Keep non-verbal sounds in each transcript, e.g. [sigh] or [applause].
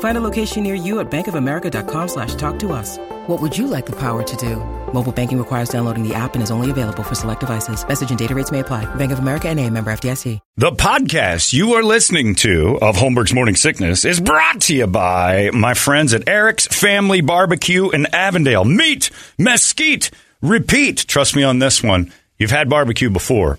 Find a location near you at bankofamerica.com slash talk to us. What would you like the power to do? Mobile banking requires downloading the app and is only available for select devices. Message and data rates may apply. Bank of America and a member FDIC. The podcast you are listening to of Holmberg's Morning Sickness is brought to you by my friends at Eric's Family Barbecue in Avondale. Meet, mesquite, repeat. Trust me on this one. You've had barbecue before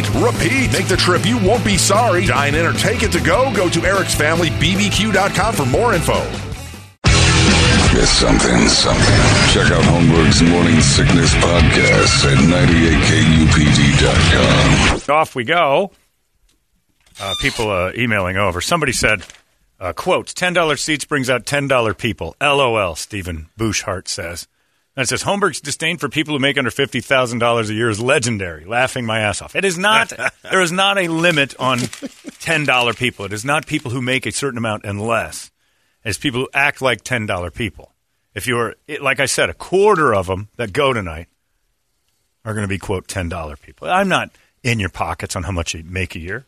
repeat. Make the trip. You won't be sorry. Dine in or take it to go. Go to ericsfamilybbq.com for more info. It's something, something. Check out Holmberg's Morning Sickness Podcast at 98kupd.com. Off we go. Uh, people uh, emailing over. Somebody said, uh, quote, $10 seats brings out $10 people. LOL, Stephen Bouchart says. And it says Holmberg's disdain for people who make under fifty thousand dollars a year is legendary. Laughing my ass off. It is not. [laughs] there is not a limit on ten dollar people. It is not people who make a certain amount and less. It's people who act like ten dollar people. If you're, like I said, a quarter of them that go tonight are going to be quote ten dollar people. I'm not in your pockets on how much you make a year.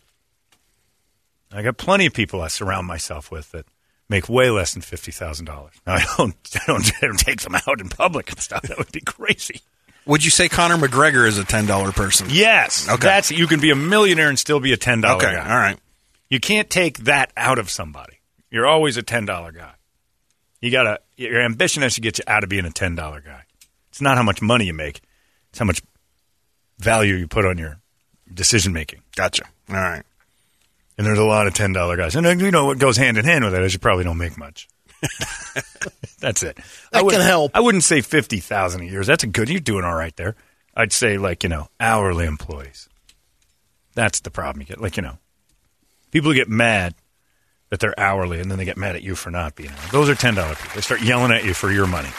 I got plenty of people I surround myself with that make way less than fifty thousand dollars. I don't, [laughs] I don't, I don't take them out in public and stuff. That would be crazy. Would you say Conor McGregor is a ten dollar person? Yes. Okay. That's you can be a millionaire and still be a ten dollar Okay, guy. all right. You can't take that out of somebody. You're always a ten dollar guy. You gotta your ambition has to get you out of being a ten dollar guy. It's not how much money you make; it's how much value you put on your decision making. Gotcha. All right. And there's a lot of ten dollar guys, and uh, you know what goes hand in hand with that is you probably don't make much. [laughs] That's it. That I would, can help. I wouldn't say fifty thousand a year. That's a good. You're doing all right there. I'd say like you know hourly employees. That's the problem you get. Like you know, people who get mad that they're hourly, and then they get mad at you for not being. Hourly. Those are ten dollar people. They start yelling at you for your money.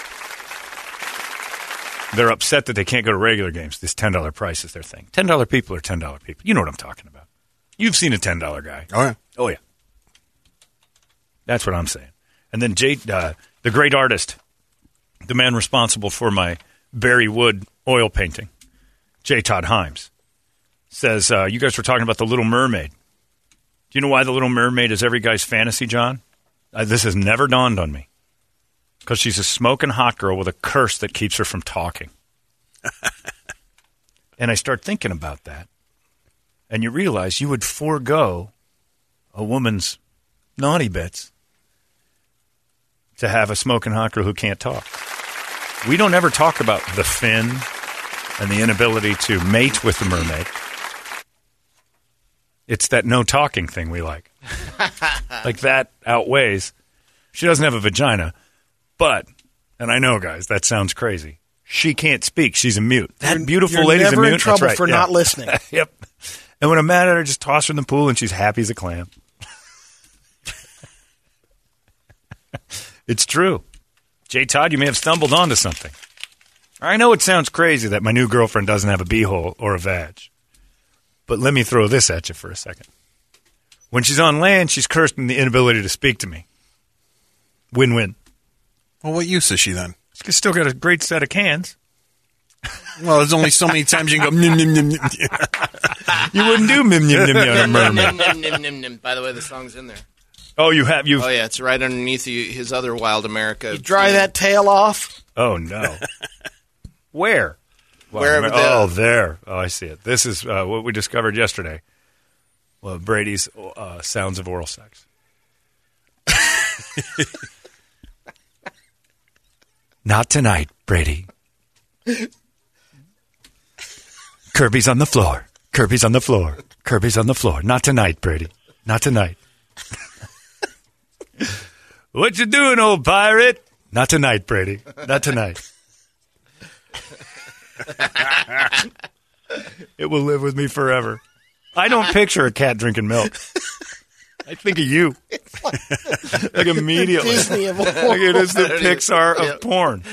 They're upset that they can't go to regular games. This ten dollar price is their thing. Ten dollar people are ten dollar people. You know what I'm talking about. You've seen a ten dollar guy. Oh yeah. Oh yeah. That's what I'm saying. And then Jay, uh, the great artist, the man responsible for my Barry Wood oil painting, J. Todd Himes, says uh, you guys were talking about the Little Mermaid. Do you know why the Little Mermaid is every guy's fantasy, John? Uh, this has never dawned on me. Because she's a smoking hot girl with a curse that keeps her from talking. [laughs] and I start thinking about that and you realize you would forego a woman's naughty bits to have a smoking hot girl who can't talk. We don't ever talk about the fin and the inability to mate with the mermaid. It's that no talking thing we like. [laughs] like that outweighs. She doesn't have a vagina, but, and I know, guys, that sounds crazy. She can't speak. She's a mute. That You're- beautiful you're lady's never a mute. That's trouble right, for yeah. not listening. [laughs] yep. And when I'm mad at her, just toss her in the pool and she's happy as a clam. it's true. Jay Todd, you may have stumbled onto something. I know it sounds crazy that my new girlfriend doesn't have a beehole or a vag. But let me throw this at you for a second. When she's on land, she's cursed in the inability to speak to me. Win win. Well, what use is she then? She's still got a great set of cans. Well, there's only so many times you can go. "Nim, nim, nim, nim." [laughs] You wouldn't do mim nim nim nim mermaid. Nim, nim, nim, nim. By the way, the song's in there. Oh, you have you. Oh yeah, it's right underneath you, his other Wild America. You dry that tail off. Oh no. [laughs] Where? Well, Wherever the- oh, there. Oh, I see it. This is uh, what we discovered yesterday. Well, Brady's uh, sounds of oral sex. [laughs] Not tonight, Brady. Kirby's on the floor. Kirby's on the floor. Kirby's on the floor. Not tonight, Brady. Not tonight. [laughs] what you doing, old pirate? Not tonight, Brady. Not tonight. [laughs] it will live with me forever. I don't picture a cat drinking milk. I think of you. [laughs] like immediately. Disney of Like it is the Pixar of porn.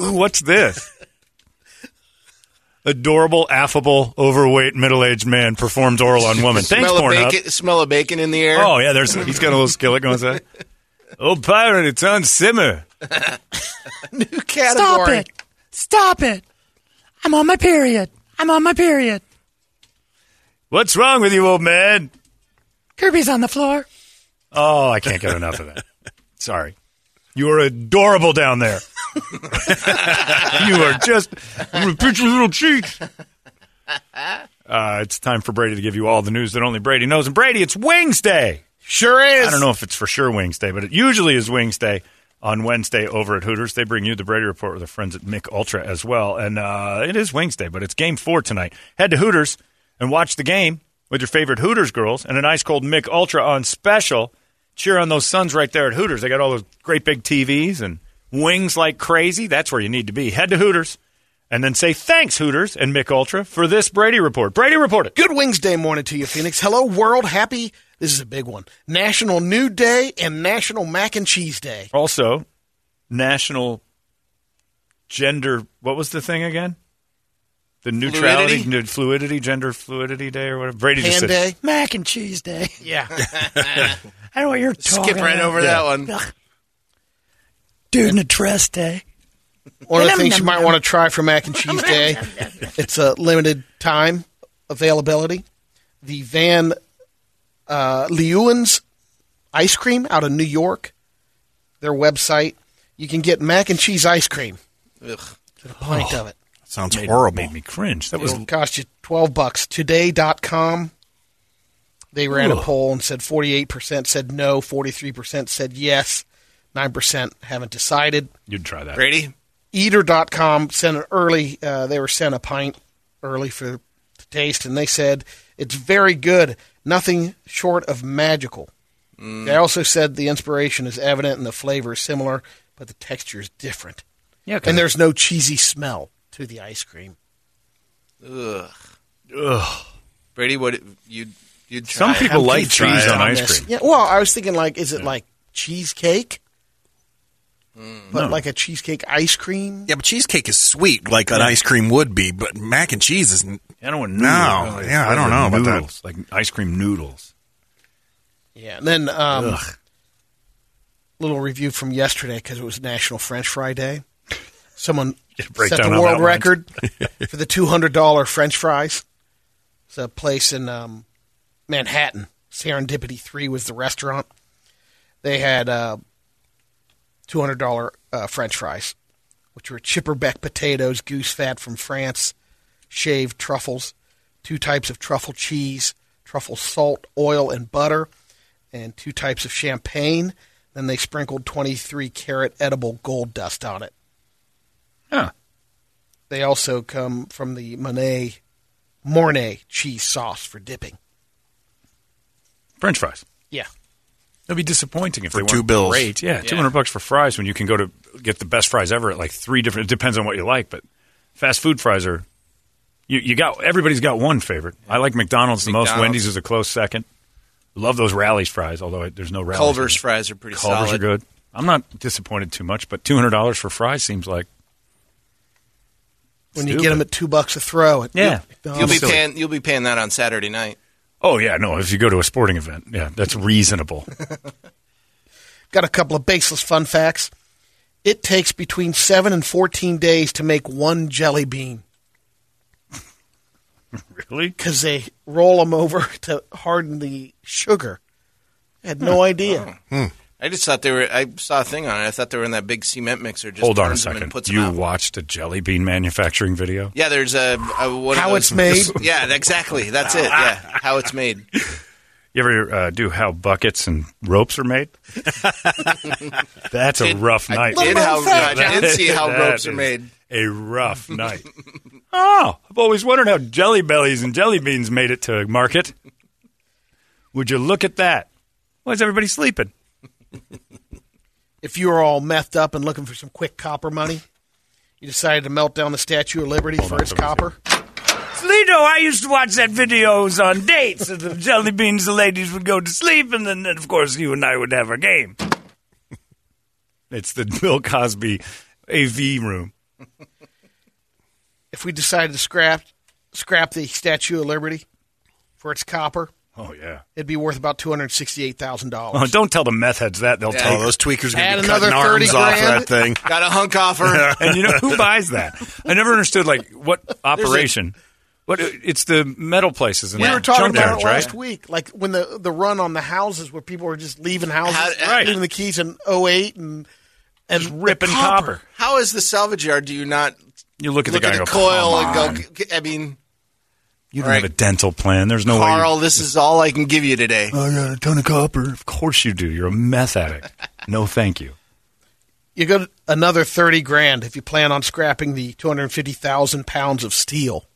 Ooh, what's this? Adorable, affable, overweight, middle-aged man performs oral on woman. Thanks, smell of Pornhub. bacon. Smell of bacon in the air. Oh yeah, there's he's got a little skillet going. Say, [laughs] "Oh pirate, it's on simmer." [laughs] New category. Stop it! Stop it! I'm on my period. I'm on my period. What's wrong with you, old man? Kirby's on the floor. Oh, I can't get enough of that. Sorry. You are adorable down there. [laughs] you are just I'm gonna pinch your little cheeks. Uh, it's time for Brady to give you all the news that only Brady knows. And Brady, it's Wings Day. Sure is. I don't know if it's for sure Wings Day, but it usually is Wings Day on Wednesday over at Hooters. They bring you the Brady Report with our friends at Mich Ultra as well. And uh, it is Wings Day, but it's game four tonight. Head to Hooters and watch the game with your favorite Hooters girls and an ice cold Mich Ultra on special. Cheer on those Suns right there at Hooters. They got all those great big TVs and wings like crazy. That's where you need to be. Head to Hooters and then say thanks, Hooters and Mich Ultra, for this Brady Report. Brady Report it. Good Wings Day morning to you, Phoenix. Hello, world. Happy. This is a big one. National New Day and National Mac and Cheese Day. Also, National Gender. What was the thing again? The neutrality, Fluidity? fluidity, gender fluidity day or whatever. Brady just Pan said Day. Mac and cheese day. Yeah. [laughs] I don't know what you're talking Skip right about. over that one. Dude in a dress day. One of the things you might want to try for Mac and [laughs] Cheese Day. It's a limited time availability. The Van uh, Leeuwen's ice cream out of New York. Their website. You can get mac and cheese ice cream. Ugh. Get a pint of it. Sounds made, horrible. Made me cringe. That was It'll cost you 12 bucks. Today.com. They ran a poll and said 48% said no, 43% said yes, 9% haven't decided. you'd try that. Brady. Eater.com sent an early, uh, they were sent a pint early for to taste, and they said it's very good, nothing short of magical. They also said the inspiration is evident and the flavor is similar, but the texture is different. Yeah, And there's no cheesy smell to the ice cream. Ugh. Ugh. Brady, what you you'd try Some people like cheese on ice this. cream. Yeah, well, I was thinking like, is it like cheesecake? But No. like a cheesecake ice cream? Yeah, but cheesecake is sweet, like an ice cream would be. But mac and cheese is. I don't want No, noodles. Like, yeah, I don't know about that. noodles, Like ice cream noodles. Yeah. And then um, Ugh. little review from yesterday because it was National French Fry Day. Someone [laughs] set the world record [laughs] for the two hundred dollar French fries. It's a place in um, Manhattan. Serendipity Three was the restaurant. They had uh, two hundred dollar uh, French fries, which were Chipperbec potatoes, goose fat from France, shaved truffles, two types of truffle cheese, truffle salt, oil, and butter, and two types of champagne. Then they sprinkled 23 carat edible gold dust on it. Huh. They also come from the Monet Mornay cheese sauce for dipping. French fries. Yeah. That'd be disappointing if For they two weren't bills. Great, yeah, two hundred bucks for fries when you can go to get the best fries ever at like three different. It depends on what you like, but fast food fries are. You, you got everybody's got one favorite. I like McDonald's the most. Wendy's is a close second. Love those Rally's fries, although I- there's no Rally's. Culver's fries are pretty Culver's solid. are good. I'm not disappointed too much, but two hundred dollars for fries seems like When you get them at two bucks a throw. At Yeah. You'll be paying. You'll be paying that on Saturday night. Oh yeah, no. If you go to a sporting event, yeah, that's reasonable. [laughs] Got a couple of baseless fun facts. It takes between seven and fourteen days to make one jelly bean [laughs] Really? because they roll them over [laughs] to harden the sugar. I had no idea. Oh. Hmm. I just thought they were. I saw a thing on it. I thought they were in that big cement mixer. Just Hold on a turns and second. puts You out. watched a jelly bean manufacturing video? Yeah, there's a, a what How it's made? [laughs] Yeah, exactly. That's it. Yeah, how it's made. [laughs] You ever uh, do how buckets and ropes are made? [laughs] That's a rough night. I did, how, I did see how ropes are made. A rough night. oh, I've always wondered how jelly bellies and jelly beans made it to market. Would you look at that? Why is everybody sleeping? [laughs] If you were all methed up and looking for some quick copper money, you decided to melt down the Statue of Liberty for on, its copper. Lito, I used to watch that videos on dates. of the jelly beans, the ladies would go to sleep, and then, of course, you and I would have our game. [laughs] it's the Bill Cosby AV room. If we decided to scrap scrap the Statue of Liberty for its copper, Oh yeah. it'd be worth about two hundred sixty-eight thousand Oh, dollars. don't tell the meth heads that; they'll Yeah. take Oh, those tweakers are going to be another cutting 30 arms off grand. that thing. [laughs] Got a hunk off her. [laughs] and you know who buys that? I never understood like what operation. What it's the metal places and We were talking about junkyards, it right? last week, like when the the run on the houses where people were just leaving houses, How- uh, Right. leaving the keys in 08 and and the ripping copper. How is the salvage yard? Do you not You look at look the guy at and the go, coil "Come on. and go? I mean, You don't Right. have a dental plan. There's no way. Carl, this is all I can give you today. Oh, I got a ton of copper. Of course you do. You're a meth addict. [laughs] no, thank you. you got another 30 grand if you plan on scrapping the 250,000 pounds of steel.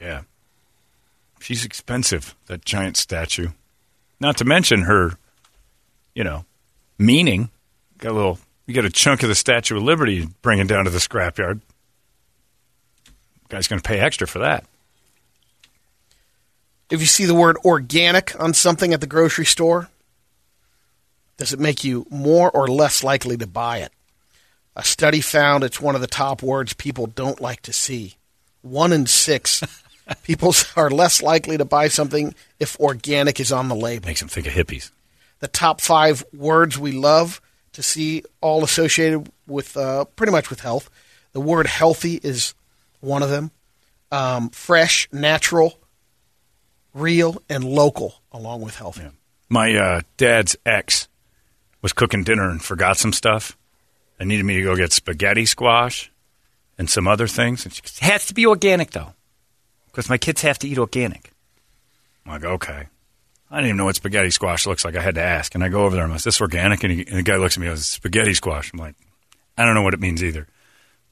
Yeah. She's expensive, that giant statue. Not to mention her, you know, meaning. Got a little, you got a chunk of the Statue of Liberty bringing down to the scrapyard. Guy's going to pay extra for that. If you see the word organic on something at the grocery store, does it make you more or less likely to buy it? A study found it's one of the top words people don't like to see. One in six [laughs] people are less likely to buy something if organic is on the label. Makes them think of hippies. The top five words we love to see all associated with uh, pretty much with health. The word healthy is one of them. Um, fresh, natural, real, and local, along with healthy. My uh, dad's ex was cooking dinner and forgot some stuff and needed me to go get spaghetti squash and some other things. And she goes, it has to be organic, though, because my kids have to eat organic. I'm like, okay. I didn't even know what spaghetti squash looks like. I had to ask. And I go over there and I'm like, is this organic? And, he, and the guy looks at me and goes, spaghetti squash. I'm like, I don't know what it means either.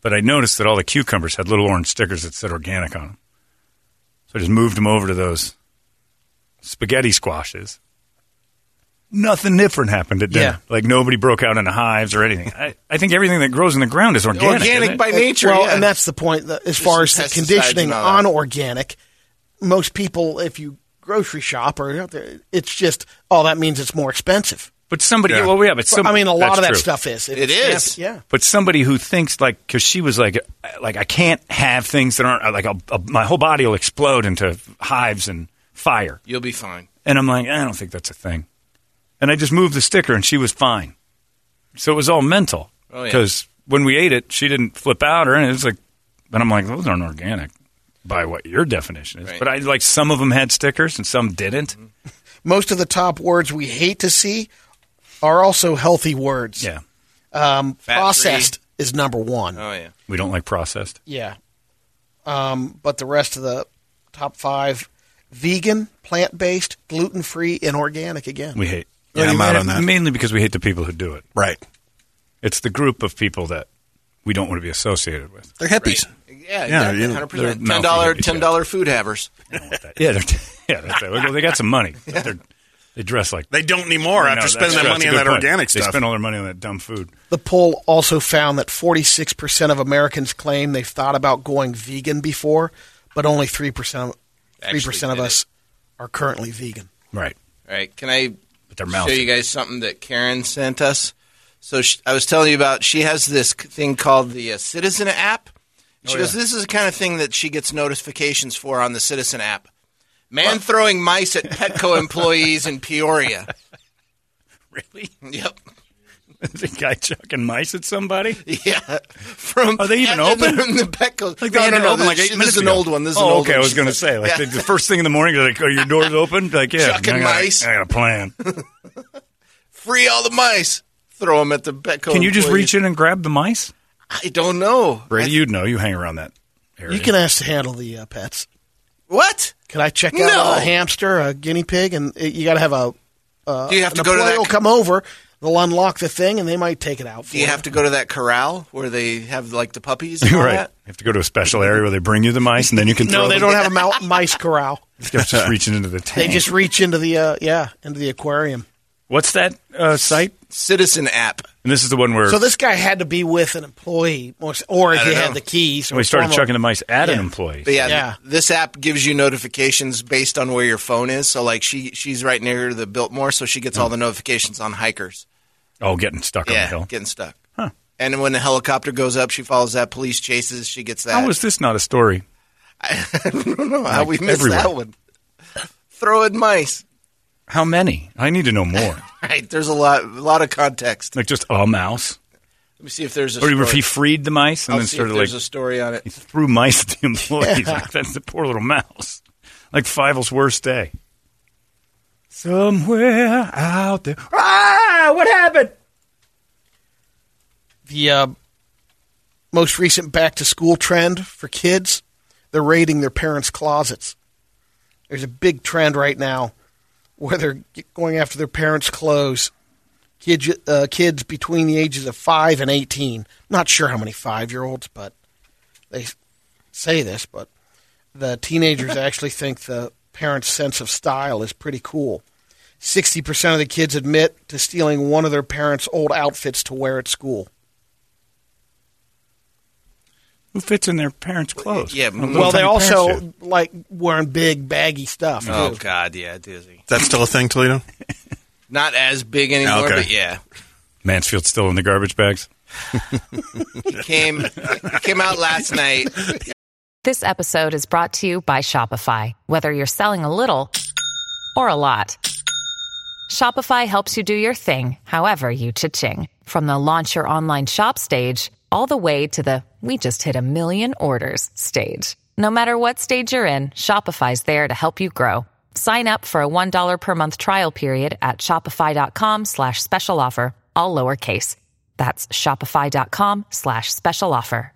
But I noticed that all the cucumbers had little orange stickers that said organic on them. So I just moved them over to those spaghetti squashes. Nothing different happened at dinner. Yeah. Like nobody broke out into hives or anything. I, I think everything that grows in the ground is organic. isn't Organic it? by nature. well, yeah. and that's the point. That as far as the conditioning on organic, most people, if you grocery shop or out there, it's just, oh, that means it's more expensive. But somebody, Yeah. well, yeah, but some, I mean, a lot of that true. stuff is. It it's is. Yeah. But somebody who thinks like, because she was like, like I can't have things that aren't like a, a, my whole body will explode into hives and fire. You'll be fine. And I'm like, I don't think that's a thing. And I just moved the sticker, and she was fine. So it was all mental. Oh, yeah. Because when we ate it, she didn't flip out or anything. It was like, and I'm like, those aren't organic by what your definition is. Right. But I like some of them had stickers and some didn't. [laughs] Most of the top words we hate to see are also healthy words. Yeah, Um, Fat-free. processed is number one. Oh yeah. we don't like processed. Yeah. Um, but the rest of the top five vegan, plant based, gluten free, and organic again. We hate. Yeah, I'm out on that. Mainly because we hate the people who do it. Right. It's the group of people that we don't want to be associated with. They're hippies. Yeah, Yeah, exactly. you know, hundred they're percent. Ten dollar, hippies, ten dollar food havers. [laughs] Yeah, they're, [laughs] yeah, that's it. Well, they got some money. [laughs] They're, they dress like They don't need more I after spending that's- that money on that point. organic stuff. They stuff. spend all their money on that dumb food. The poll also found that 46% of Americans claim they've thought about going vegan before, but only 3%, 3% of did us are currently vegan. Right. All right, can I But they're show mouthy. you guys something that Karen sent us? So sh I was telling you about. She has this thing called the uh, Citizen app. Oh, She goes, "This is the kind of thing that she gets notifications for on the Citizen app." Man throwing mice at Petco employees in Peoria. [laughs] Really? Yep. [laughs] Is a guy chucking mice at somebody? Yeah, from Are they even and [laughs] open? then The Petco. Like no, they no, ended no. open This, like eight this is an ago. old one. This is oh, an old okay. one. I was going to say, like Yeah. the, the first thing in the morning, they're like, "Are your doors open?" Like, yeah, Chucking I got, mice. I got a plan. [laughs] free all the mice. Throw them at the Petco. Can you just employees. reach in and grab the mice? I don't know. Brady, I- you'd know. You hang around that area. You can ask to handle the uh, pets. what? Can I check out No. a hamster, a guinea pig, and uh, you got to have a. Uh, Do you have to go to employee that- will come over. They'll unlock the thing, and they might take it out. For Do you you have to go to that corral where they have like the puppies? [laughs] And all right. that? You have to go to a special area where they bring you the mice, and then you can. [laughs] No, they them. don't have a mou- mice corral. [laughs] They're just reaching into the tank. They just reach into the uh, yeah into the aquarium. What's that uh, site? Citizen app. And this is the one where So this guy had to be with an employee, or, or if he don't had the keys. Or we started formal- chucking the mice at an employee. But yeah, Yeah. this app gives you notifications based on where your phone is. So like she she's right near the Biltmore, so she gets all hmm. the notifications on hikers. Oh, getting stuck on the Yeah, hill. getting stuck. Huh. And then when the helicopter goes up, she follows that. Police chases, she gets that. How is this not a story? [laughs] I don't know how we missed everywhere. that one. Throwing mice. How many? I need to know more. [laughs] Right, there's a lot, a lot of context. like just a mouse, Let me see if there's a or story. if he freed the mice and I'll then started like a story on it. he threw mice at the employees. Like, [laughs] that's the poor little mouse. Like Fievel's worst day. Somewhere out there. Ah! What happened? the uh, most recent back to school trend for kids, they're raiding their parents' closets. There's a big trend right now where they're going after their parents' clothes. Kids, uh, kids between the ages of five and eighteen. Not sure how many five-year-olds, but they say this. But the teenagers [laughs] actually think the parents' sense of style is pretty cool. Sixty percent of the kids admit to stealing one of their parents' old outfits to wear at school. Who fits in their parents' clothes? Yeah, Well, they kind of parents also do? like wearing big baggy stuff. Oh too. God, yeah, Dizzy. Is that still a thing, Toledo? [laughs] Not as big anymore, Okay. but yeah, Mansfield's still in the garbage bags. [laughs] he came. he came out last night. This episode is brought to you by Shopify. Whether you're selling a little or a lot, Shopify helps you do your thing, however you cha-ching. From the launch your online shop stage, all the way to the we just hit a million orders stage. No matter what stage you're in, Shopify's there to help you grow. Sign up for a $1 per month trial period at shopify.com slash special offer, all lowercase. That's shopify.com slash special offer.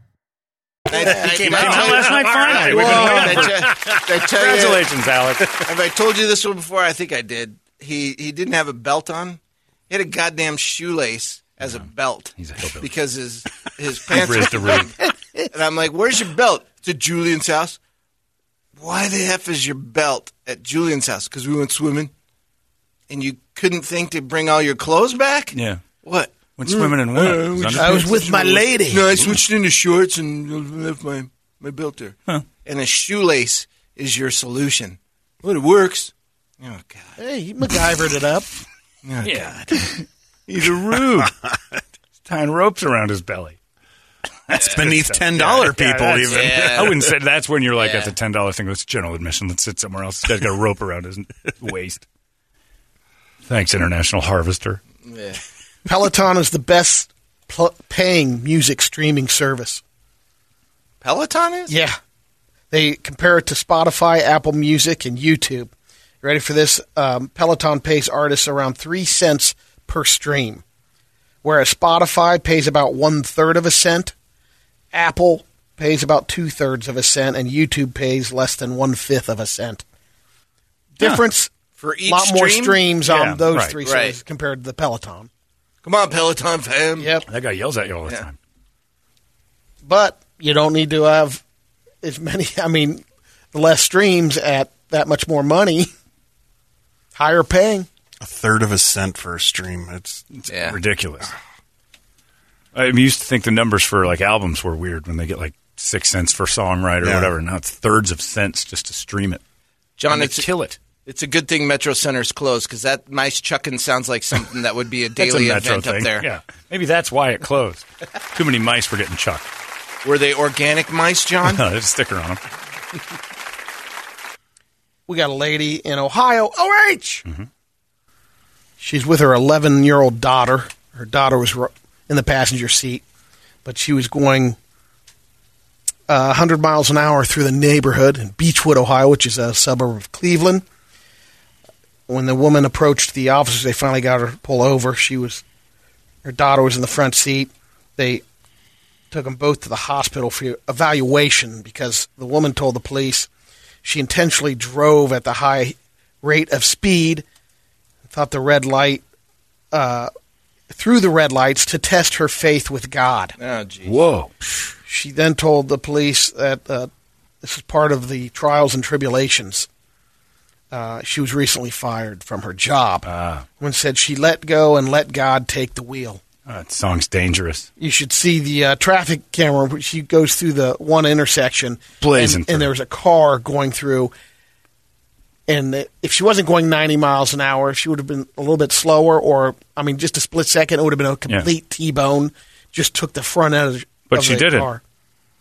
I, I, came I out told last night, finally. Whoa, waiting did for- I tell- did I tell you- Congratulations, Alex. Have I told you this one before? I think I did. He he didn't have a belt on. He had a goddamn shoelace as a belt. He's a hillbilly. because his [laughs] his pants. Riz to read. and I'm like, "Where's your belt?" It's at Julian's house. Why the f is your belt at Julian's house? Because we went swimming, and you couldn't think to bring all your clothes back. Yeah. What? Went swimming in what? Uh, we His I was with my lady. No, I switched into shorts and left my my belt there. And a shoelace is your solution. Well, it works. Oh God. Hey, he MacGyvered it up. Oh, Yeah. [laughs] He's a rube. He's [laughs] tying ropes around his belly. That's [laughs] beneath ten dollar Yeah, people. that's- even Yeah. [laughs] I wouldn't say that's when you're like, Yeah. that's a ten dollar thing. That's general admission. Let's sit somewhere else. This guy's got a rope around his waist. Thanks, International Harvester. Yeah. Peloton is the best pl- paying music streaming service. Peloton is? Yeah. They compare it to Spotify, Apple Music, and YouTube. Ready for this? Um, Peloton pays artists around three cents per stream, whereas Spotify pays about one third of a cent, Apple pays about two thirds of a cent, and YouTube pays less than one fifth of a cent. Difference For each a lot more stream? streams Yeah, on those right, three right. services compared to the Peloton. Come on, Peloton fam. Yep. That guy yells at you all the Yeah. time. but you don't need to have as many. [laughs] I mean, less streams at that much more money, [laughs] higher paying. A third of a cent for a stream. It's Yeah. Ridiculous. I used to think the numbers for like albums were weird when they get like six cents for song right or Yeah. whatever. Now it's thirds of cents just to stream it. John, it's, kill it. it's a good thing Metro Center's closed because that nice chucking sounds like something that would be a [laughs] daily a event thing. up there. Yeah, maybe that's why it closed. [laughs] Too many mice were getting chucked. Were they organic mice, John? [laughs] No, there's a sticker on them. We got a lady in Ohio, OH. She's with her 11 year old daughter. Her daughter was in the passenger seat, but she was going uh, 100 miles an hour through the neighborhood in Beachwood, Ohio, which is a suburb of Cleveland. When the woman approached the officers, they finally got her to pull over. She was, her daughter was in the front seat. They took them both to the hospital for evaluation because the woman told the police she intentionally drove at the high rate of speed, thought the red light, uh, through the red lights to test her faith with God. Oh. Whoa. She then told the police that uh, this is part of the trials and tribulations. Uh, she was recently fired from her job. Ah. When said she let go and let God take the wheel. That song's dangerous. You should see the uh, traffic camera. where She goes through the one intersection, Blazing and, through. and there was a car going through. And uh, if she wasn't going 90 miles an hour, she would have been a little bit slower, or I mean, just a split second, it would have been a complete T-bone. Just took the front end of, the- But of she didn't. car.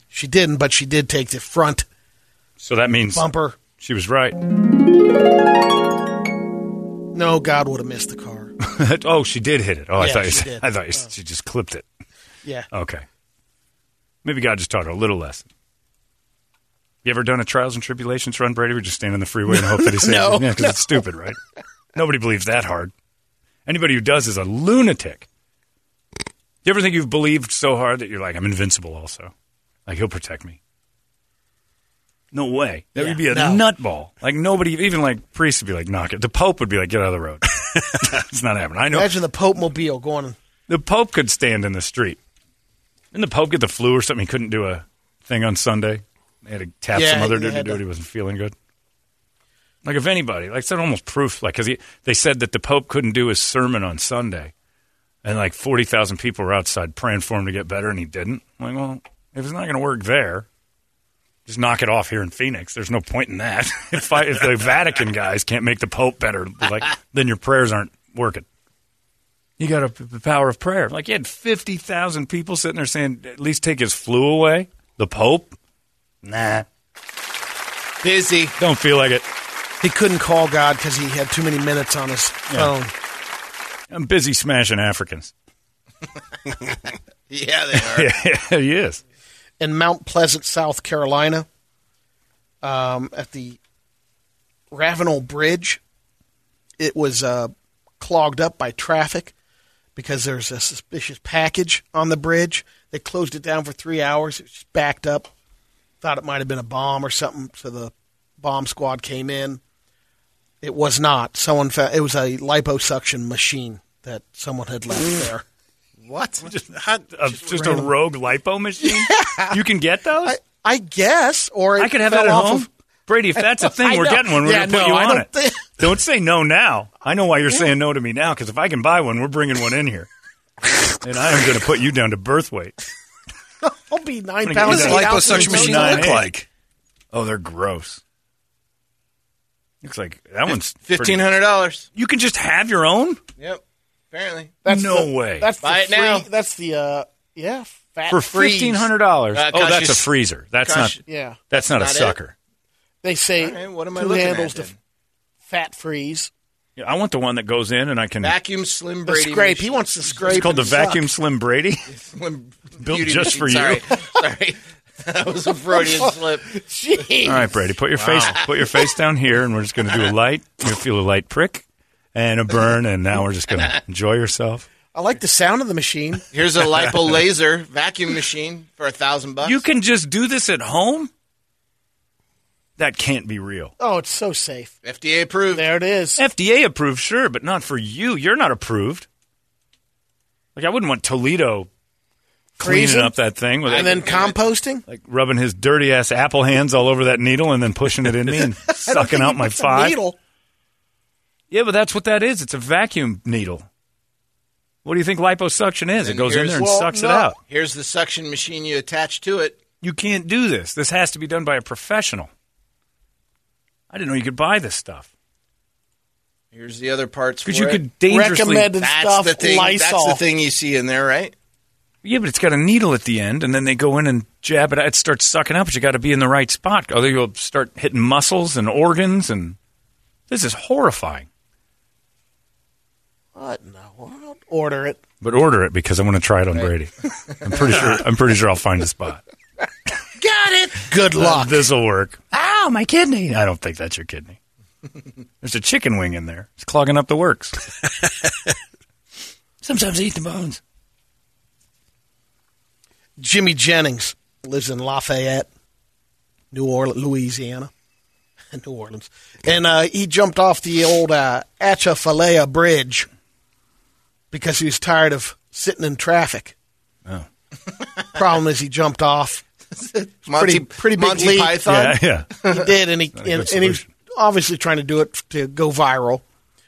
She didn't, but she did take the front So that means bumper. she was right. No, God would have missed the car. [laughs] oh, she did hit it. Oh, I thought you did. I thought you, said she just clipped it. Yeah. Okay. Maybe God just taught her a little lesson. You ever done a trials and tribulations run, Brady? We just stand on the freeway and hope that he [laughs] saves No, you? Yeah, because it's stupid, right? Nobody believes that hard. Anybody who does is a lunatic. You ever think you've believed so hard that you're like, I'm invincible also? Like, he'll protect me. No way. That would be a no. nutball. Like, nobody, even like priests would be like, knock it. The Pope would be like, get out of the road. [laughs] it's not happening. I know. Imagine the Pope Mobile going. The Pope could stand in the street. Didn't the Pope get the flu or something? He couldn't do a thing on Sunday. They had to tap Yeah, some other dude to do it. He wasn't feeling good. Like if anybody, like it's almost proof. Like because they said that the Pope couldn't do his sermon on Sunday, and like forty thousand people were outside praying for him to get better, and he didn't. I'm like, well, if it's not going to work there, just knock it off here in Phoenix. There's no point in that. [laughs] if I, if the Vatican guys can't make the Pope better, like [laughs] then your prayers aren't working. You got a, the power of prayer. Like you had fifty thousand people sitting there saying, "At least take his flu away." The Pope, nah, Busy. don't feel like it. He couldn't call God because he had too many minutes on his phone. I'm busy smashing Africans. [laughs] Yeah, they are. [laughs] yeah, he is. in Mount Pleasant, South Carolina, um, at the Ravenel Bridge. It was uh, clogged up by traffic because there's a suspicious package on the bridge. They closed it down for three hours. It was backed up. Thought it might have been a bomb or something, so the bomb squad came in. It was not. Someone found it was a liposuction machine that someone had left mm. there. What? Just, a, uh, just a rogue lipo machine. You can get those. I, I guess, or I could have that at home. Of, Brady, if that's a thing, we're getting one. We're Yeah, going to put no, you I on don't it. think- [laughs] Don't say no now. I know why you're saying no to me now, because if I can buy one, we're bringing one in here. [laughs] and I am going to put you down to birth weight. [laughs] I'll be nine What pounds. does What a does a liposuction machine no time. look like? Oh, they're gross. Looks like that one's Fifteen hundred dollars. You can just have your own Yep. Apparently. That's No the- way. That's Buy the it now. That's the uh, yeah, fat for fifteen hundred dollars. Uh, oh, that's a freezer. That's cost not. Yeah, That's not, a Not it? sucker. they say Okay, what am I two looking at handles to then? fat freeze. Yeah, I want the one that goes in and I can. Vacuum Slim The Brady. scrape. He machine. wants to scrape. It's called the and suck. Vacuum Slim Brady. [laughs] Slim Built beauty just machine. for you. Sorry. [laughs] Sorry. that was a Freudian [laughs] slip. Jeez. All right, Brady, put your face put your face down here, and we're just going to do a light. You'll feel a light prick and a burn, and now we're just going to enjoy yourself. I like the sound of the machine. Here's a lipo laser vacuum machine for a thousand bucks. You can just do this at home. That can't be real. Oh, it's so safe. FDA approved. There it is. FDA approved, sure, but not for you. You're not approved. Like I wouldn't want Toledo cleaning Freezing? up that thing with and then composting. like rubbing his dirty ass apple hands all over that needle and then pushing it in me and [laughs] sucking out my puts a five. Needle. Yeah, but that's what that is. It's a vacuum needle. What do you think liposuction is? It And goes in here's- there and well, sucks no. it out. Here's the suction machine you attach to it. You can't do this. This has to be done by a professional. I didn't know you could buy this stuff Here's the other parts. because you it. could dangerously. Recommended That's stuff. the thing. Lysol. That's the thing you see in there, right? Yeah, but it's got a needle at the end, and then they go in and jab it. It starts sucking up, but you got to be in the right spot. Oh, other you'll start hitting muscles and organs, and this is horrifying. What? No, I'll order it. but order it because I want to try it on Brady. I'm pretty sure. I'm pretty sure I'll find a spot. [laughs] Got it. Good luck. this will work. Ow, my kidney. I don't think that's your kidney. [laughs] There's a chicken wing in there. It's clogging up the works. [laughs] Sometimes I eat the bones. Jimmy Jennings lives in Lafayette, New Orleans, Louisiana, [laughs] New Orleans, and uh, he jumped off the old uh, Atchafalaya Bridge because he was tired of sitting in traffic. Oh. Problem is, he jumped off. Monty, pretty pretty big Monty leap. Python. Yeah, yeah. He did, and he and, and he was obviously trying to do it to go viral.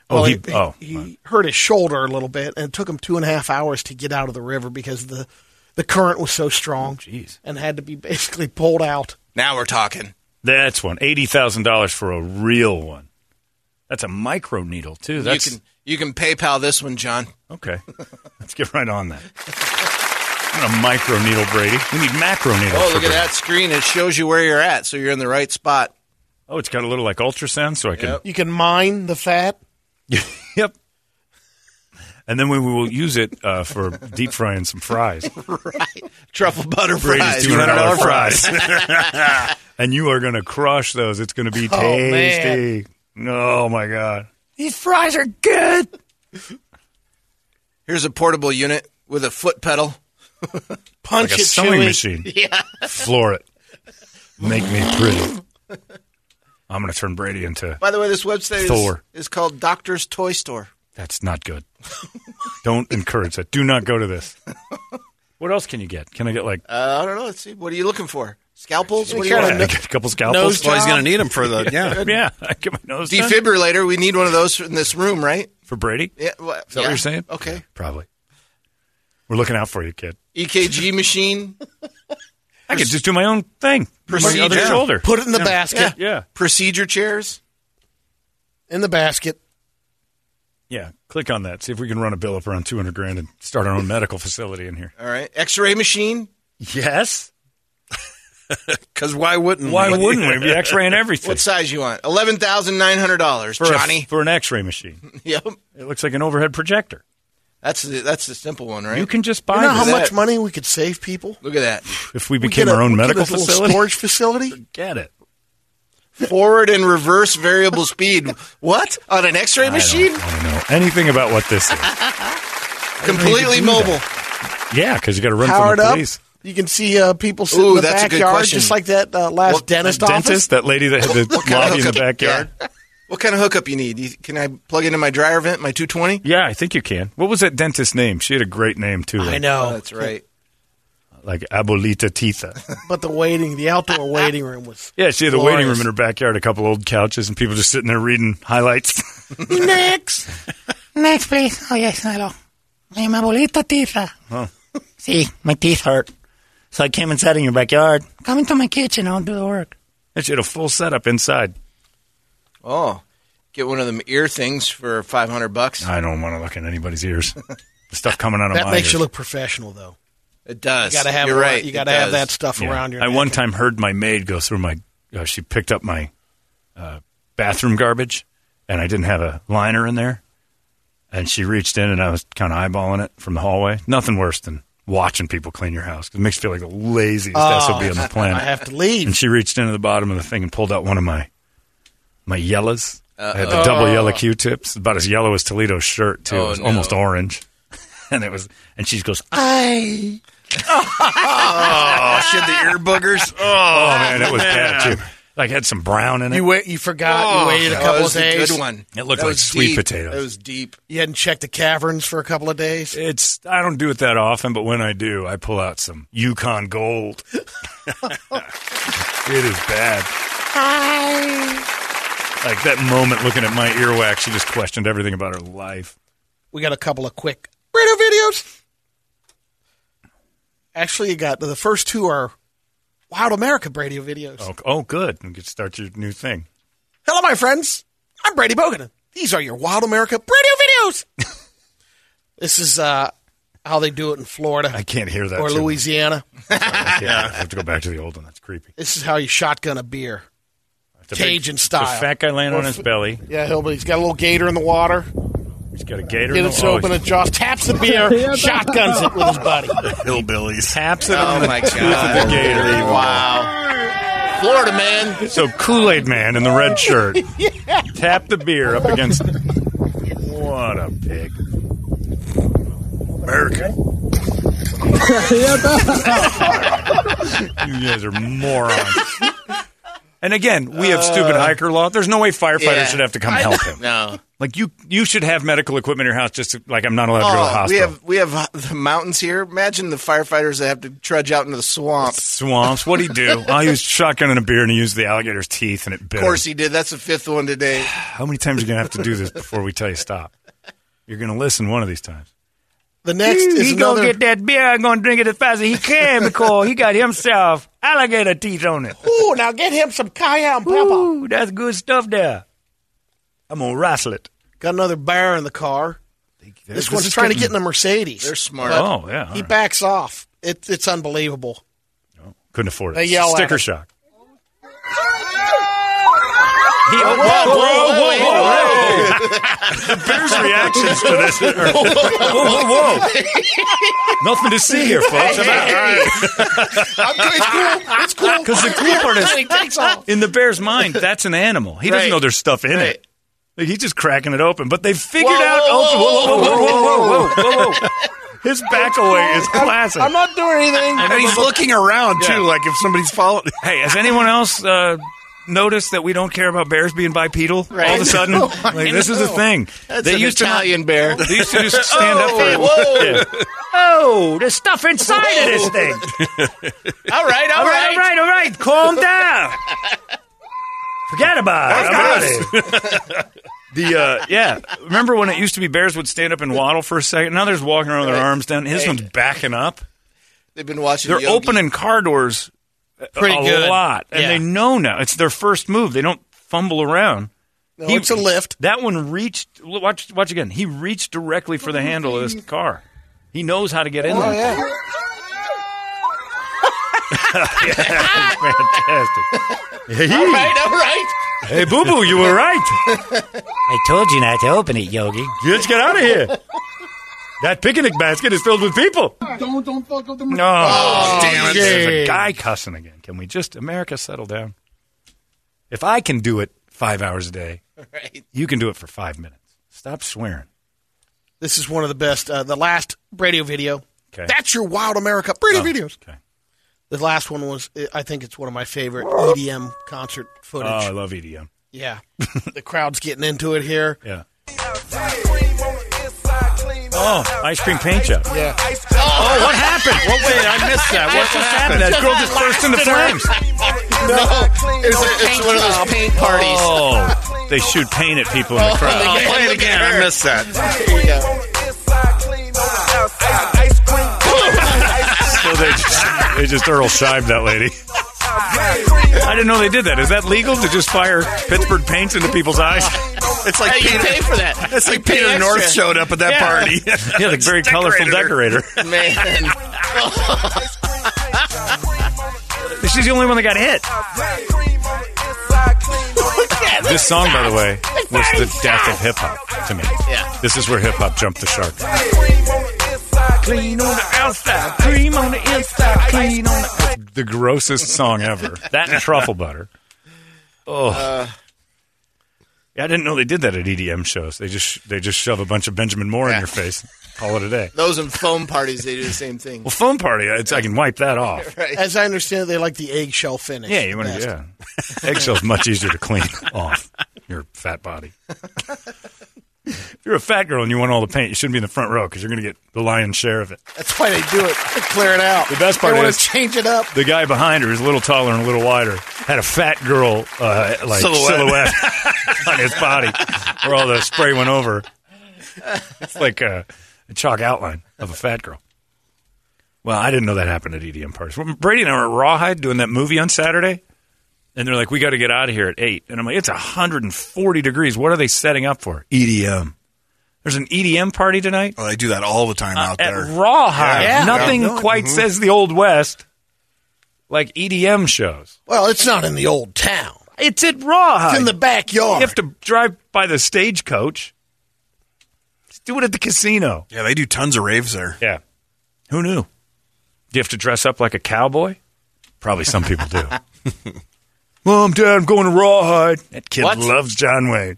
Oh, Well, he- oh, he hurt his shoulder a little bit, and it took him two and a half hours to get out of the river because the the current was so strong. Oh, jeez. and had to be basically pulled out. Now we're talking. That's one. Eighty thousand dollars for a real one. That's a micro needle too. That's you can you can PayPal this one, John. okay. [laughs] Let's get right on that. [laughs] I'm gonna micro needle Brady. We need macro needles. Oh, look at Brady. that screen. It shows you where you're at, so you're in the right spot. Oh, it's got a little like ultrasound, so I can. Yep. You can mine the fat. [laughs] Yep. And then we will use it uh, for deep frying some fries. [laughs] right. Truffle butter fries. two hundred dollar $200 fries, [laughs] and you are going to crush those. It's going to be tasty. Oh, tasty. Oh my god! These fries are good. Here's a portable unit with a foot pedal. [laughs] Punch Like a it, sewing Chewy. machine. [laughs] Yeah. Floor it. Make me pretty. I'm going to turn Brady into. By the way, this website is, Thor. is called Doctor's Toy Store. That's not good. Don't encourage that. Do not go to this. What else can you get? Can I get like Uh, I don't know. Let's see. What are you looking for? Scalpels? What do you kind want? of yeah, get a couple scalpels? nose Well, he's going to need them for the [laughs] yeah. yeah, I get my nose done. Defibrillator. We need one of those in this room, right? for Brady. Yeah. Well, Is that what yeah. you're saying? Okay. Probably. We're looking out for you, kid. EKG [laughs] machine. I could just do my own thing. Procedure. other shoulder. Put it in the basket. Yeah. Procedure chairs. In the basket. Yeah. Click on that. See if we can run a bill up around 200 grand and start our own medical facility in here. All right. X-ray machine. Yes. [laughs] Because why wouldn't Why we? wouldn't we be x-raying [laughs] everything? What size you want? Eleven thousand nine hundred dollars, for, a- Johnny. for an x-ray machine. yep. It looks like an overhead projector. That's the, that's the simple one, right? You can just buy You know how this. much money we could save people? Look at that. if we We became a- our own we get medical a facility. storage facility. Get it. Forward and reverse variable speed. What on an X-ray I machine? don't, I don't know anything about what this is. [laughs] Completely do mobile. yeah, because you got to run Powered from the up. police. You can see uh, people sitting Ooh, in the that's a good backyard, question. just like that uh, last What- dentist A office. dentist, that lady that had the [laughs] What lobby in the backyard. Yeah. What kind of hookup you need? You, can I plug into my dryer vent, my 220? Yeah, I think you can. What was that dentist's name? She had a great name too. I like- know, Oh, that's right. like Abuelita Titha. [laughs] but the waiting, the outdoor waiting room was. Yeah, she had a waiting Glorious. room in her backyard, a couple old couches, and people just sitting there reading highlights. [laughs] Next. Next, please. Oh, yes, hello. I am abuelita Tita. Oh. See, my teeth hurt. So I came and sat in your backyard. Come into my kitchen. I'll do the work. and she had a full setup inside. Oh, get one of them ear things for 500 bucks. I don't want to look in anybody's ears. [laughs] the stuff coming out of That my makes ears. you look professional, though. It does. You got to have. You're a- right. You got to have that stuff Yeah. around your. I neck. one time heard my maid go through my. Uh, she picked up my uh, bathroom garbage, and I didn't have a liner in there. And she reached in, and I was kind of eyeballing it from the hallway. Nothing worse than watching people clean your house 'cause it makes you feel like the laziest SOB on the [laughs] planet. I planet. have to leave. And she reached into the bottom of the thing and pulled out one of my my yellows. Uh, I had the double oh. yellow Q-tips, about as yellow as Toledo's shirt too. Oh, it was no. almost orange, [laughs] and it was. And she goes, I. Oh, shit, the ear boogers. [laughs] "Oh man, it was bad too. Like had some brown in it. You wait. You forgot. Oh, you waited a that couple was of a days. good one. It looked That like sweet deep. potatoes. It was deep. You hadn't checked the caverns for a couple of days. It's I don't do it that often, but when I do, I pull out some Yukon Gold. [laughs] it is bad. Like that moment looking at my earwax, she just questioned everything about her life. We got a couple of quick radio videos. Actually, you got the first two are Wild America radio videos. Oh, oh good. You can start your new thing. Hello, my friends. I'm Brady Bogan. These are your Wild America radio videos. [laughs] this is uh, how they do it in Florida I can't hear that. or too. Louisiana. I, can't- I have to go [laughs] back to the old one. That's creepy. This is how you shotgun a beer. It's a big- Cajun style. A fat guy laying on his belly. Yeah, he'll, he's got a little gator in the water. He's got a gator. Get in it the- to oh, open it, Josh taps the beer, [laughs] shotguns it with his buddy. Hillbillies. Taps it Oh my tooth of god! the gator. Wow, Florida man. So Kool Aid Man in the red shirt [laughs] tapped the beer up against. What a pig! America. [laughs] You guys are morons. And again, we have stupid hiker law. There's no way firefighters Uh, Yeah. should have to come help him. No. Like you, you should have medical equipment in your house. Just to, like I'm not allowed to go to the Oh, we have we have uh, [laughs] the mountains here. Imagine the firefighters that have to trudge out into the swamp. Swamps. What'd he do? [laughs] Oh, he was shotgunning a beer and he used the alligator's teeth and it bit. Of course him. he did. That's the fifth one today. [sighs] How many times are you gonna have to do this before we tell you stop? You're gonna listen one of these times. The next is he another. gonna get that beer and gonna drink it as fast as he can because he got himself alligator teeth on it. Ooh, now get him some cayenne pepper. Ooh, that's good stuff there. I'm gonna wrestle it. Got another bear in the car. This, one's is trying to get in the Mercedes. They're smart. Oh yeah, He right. backs off. It, it's unbelievable. couldn't afford it. They yell at Sticker him. shock. He, whoa, whoa, whoa, whoa, The [laughs] Bears' reactions to this. Are, [laughs] whoa, whoa, whoa! Nothing to see here, folks. [laughs] it's cool. It's cool. Because the cool part is, he takes off. in the bear's mind, that's an animal. He doesn't Right. know there's stuff in Right. it. Like, he's just cracking it open. But they figured Whoa, out. whoa, open. whoa, Whoa, whoa, whoa, whoa, whoa, whoa, whoa! His back away is classic. I'm not doing anything. And he's looking around too, Yeah. like if somebody's following. Hey, has anyone else uh, noticed that we don't care about bears being bipedal? All of a sudden, [laughs] like this is a thing. That's they an used Italian bear. to. [laughs] They used to just stand up for it. whoa. Yeah. Oh, there's stuff inside of this thing. [laughs] All right, all All right, right. all right, all right. Calm down. Forget about it. The uh, yeah, remember when it used to be bears would stand up and waddle for a second? Now they're just walking around with their arms down. His one's backing up. They've been watching. They're Yogi. opening car doors a- Pretty a good. lot, and Yeah. they know now it's their first move. They don't fumble around. No, it's a lift. That one reached. Watch, watch again. He reached directly for the handle of this car. He knows how to get in Oh, there. yeah. [laughs] Fantastic. Hey, All right, all right. hey, boo boo, you were right. [laughs] I told you not to open it, Yogi. Let's get out of here. That picnic basket is filled with people. Don't don't fuck up the. No, Oh, damn it! Jay. There's a guy cussing again. Can we just America settle down? If I can do it five hours a day, Right. you can do it for five minutes. Stop swearing. This is one of the best. Uh, the last radio video. Okay. That's your Wild America radio Oh, videos. Okay. The last one was, I think it's one of my favorite EDM concert footage. Oh, footage. I love EDM. yeah. [laughs] the crowd's getting into it here. Yeah. Oh, ice cream paint job. Yeah. Oh, what happened? What? Wait, I missed that. What just happened? That girl just burst into flames. No, it's, a, it's one of those paint parties. Oh, they shoot paint at people in the oh, crowd. Oh, Play it again. I missed that. Here you go. So they just, they just Earl Scheib that lady. I didn't know they did that. Is that legal to just fire Pittsburgh paints into people's eyes? [laughs] It's like Hey, you Peter. pay for that. It's like Peter extra. North showed up at that Yeah. party. [laughs] Yeah, the very colorful decorator. Man. [laughs] She's the only one that got hit. This song, by the way, was the death of hip hop to me. Yeah. This is where hip hop jumped the shark. Clean on the outside, cream on the inside, clean on the. The grossest song ever. That and truffle butter. Oh. yeah, I didn't know they did that at EDM shows. They just they just shove a bunch of Benjamin Moore in your face. Call it a day. Those and foam parties, they do the same thing. Well, phone party, it's, I can wipe that off. [laughs] Right. As I understand it, they like the eggshell finish. Yeah, you want best. to. Yeah, eggshell's much easier to clean [laughs] off your fat body. [laughs] if you're a fat girl and you want all the paint, you shouldn't be in the front row because you're going to get the lion's share of it. That's why they do it. They clear it out. The best part they want is- to change it up. The guy behind her is a little taller and a little wider. Had a fat girl uh, like Silhouette. silhouette, [laughs] on his body, where all the spray went over. It's like a, a chalk outline of a fat girl. Well, I didn't know that happened at EDM parties. Brady and I were at Rawhide doing that movie on Saturday, and they're like, "We got to get out of here at 8. And I'm like, "It's 140 degrees. What are they setting up for? EDM? There's an EDM party tonight Oh, they do that all the time out at there. Rawhide. Yeah. Nothing Yeah. quite Mhm. says the Old West like EDM shows. Well, it's not in the old town. It's at Rawhide. It's in the backyard. you have to drive by the stagecoach. Just do it at the casino. Yeah, they do tons of raves there. Yeah. Who knew? Do you have to dress up like a cowboy? Probably some people do. [laughs] Mom, Dad, I'm going to Rawhide. That kid What? loves John Wayne.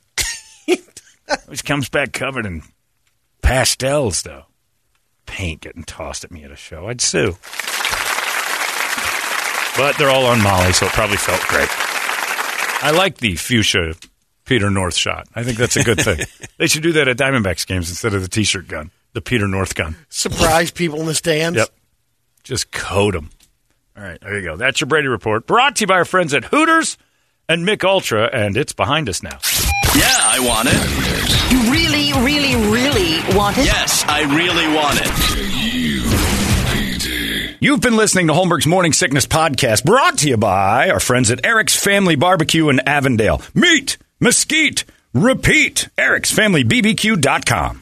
[laughs] Always comes back covered in pastels, though. Paint getting tossed at me at a show. I'd sue. But they're all on Molly, so it probably felt great. I like the fuchsia Peter North shot. I think that's a good thing. [laughs] they should do that at Diamondbacks games instead of the T-shirt gun, the Peter North gun. Surprise people in the stands. Yep. Just coat them. All right, there you go. That's your Brady Report. Brought to you by our friends at Hooters and Mich Ultra, and it's behind us now. Yeah, I want it. You really, really, really want it? Yes, I really want it. You've been listening to Holmberg's Morning Sickness Podcast, brought to you by our friends at Eric's Family Barbecue in Avondale. Meet, mesquite, repeat. Eric'sFamilyBBQ.com.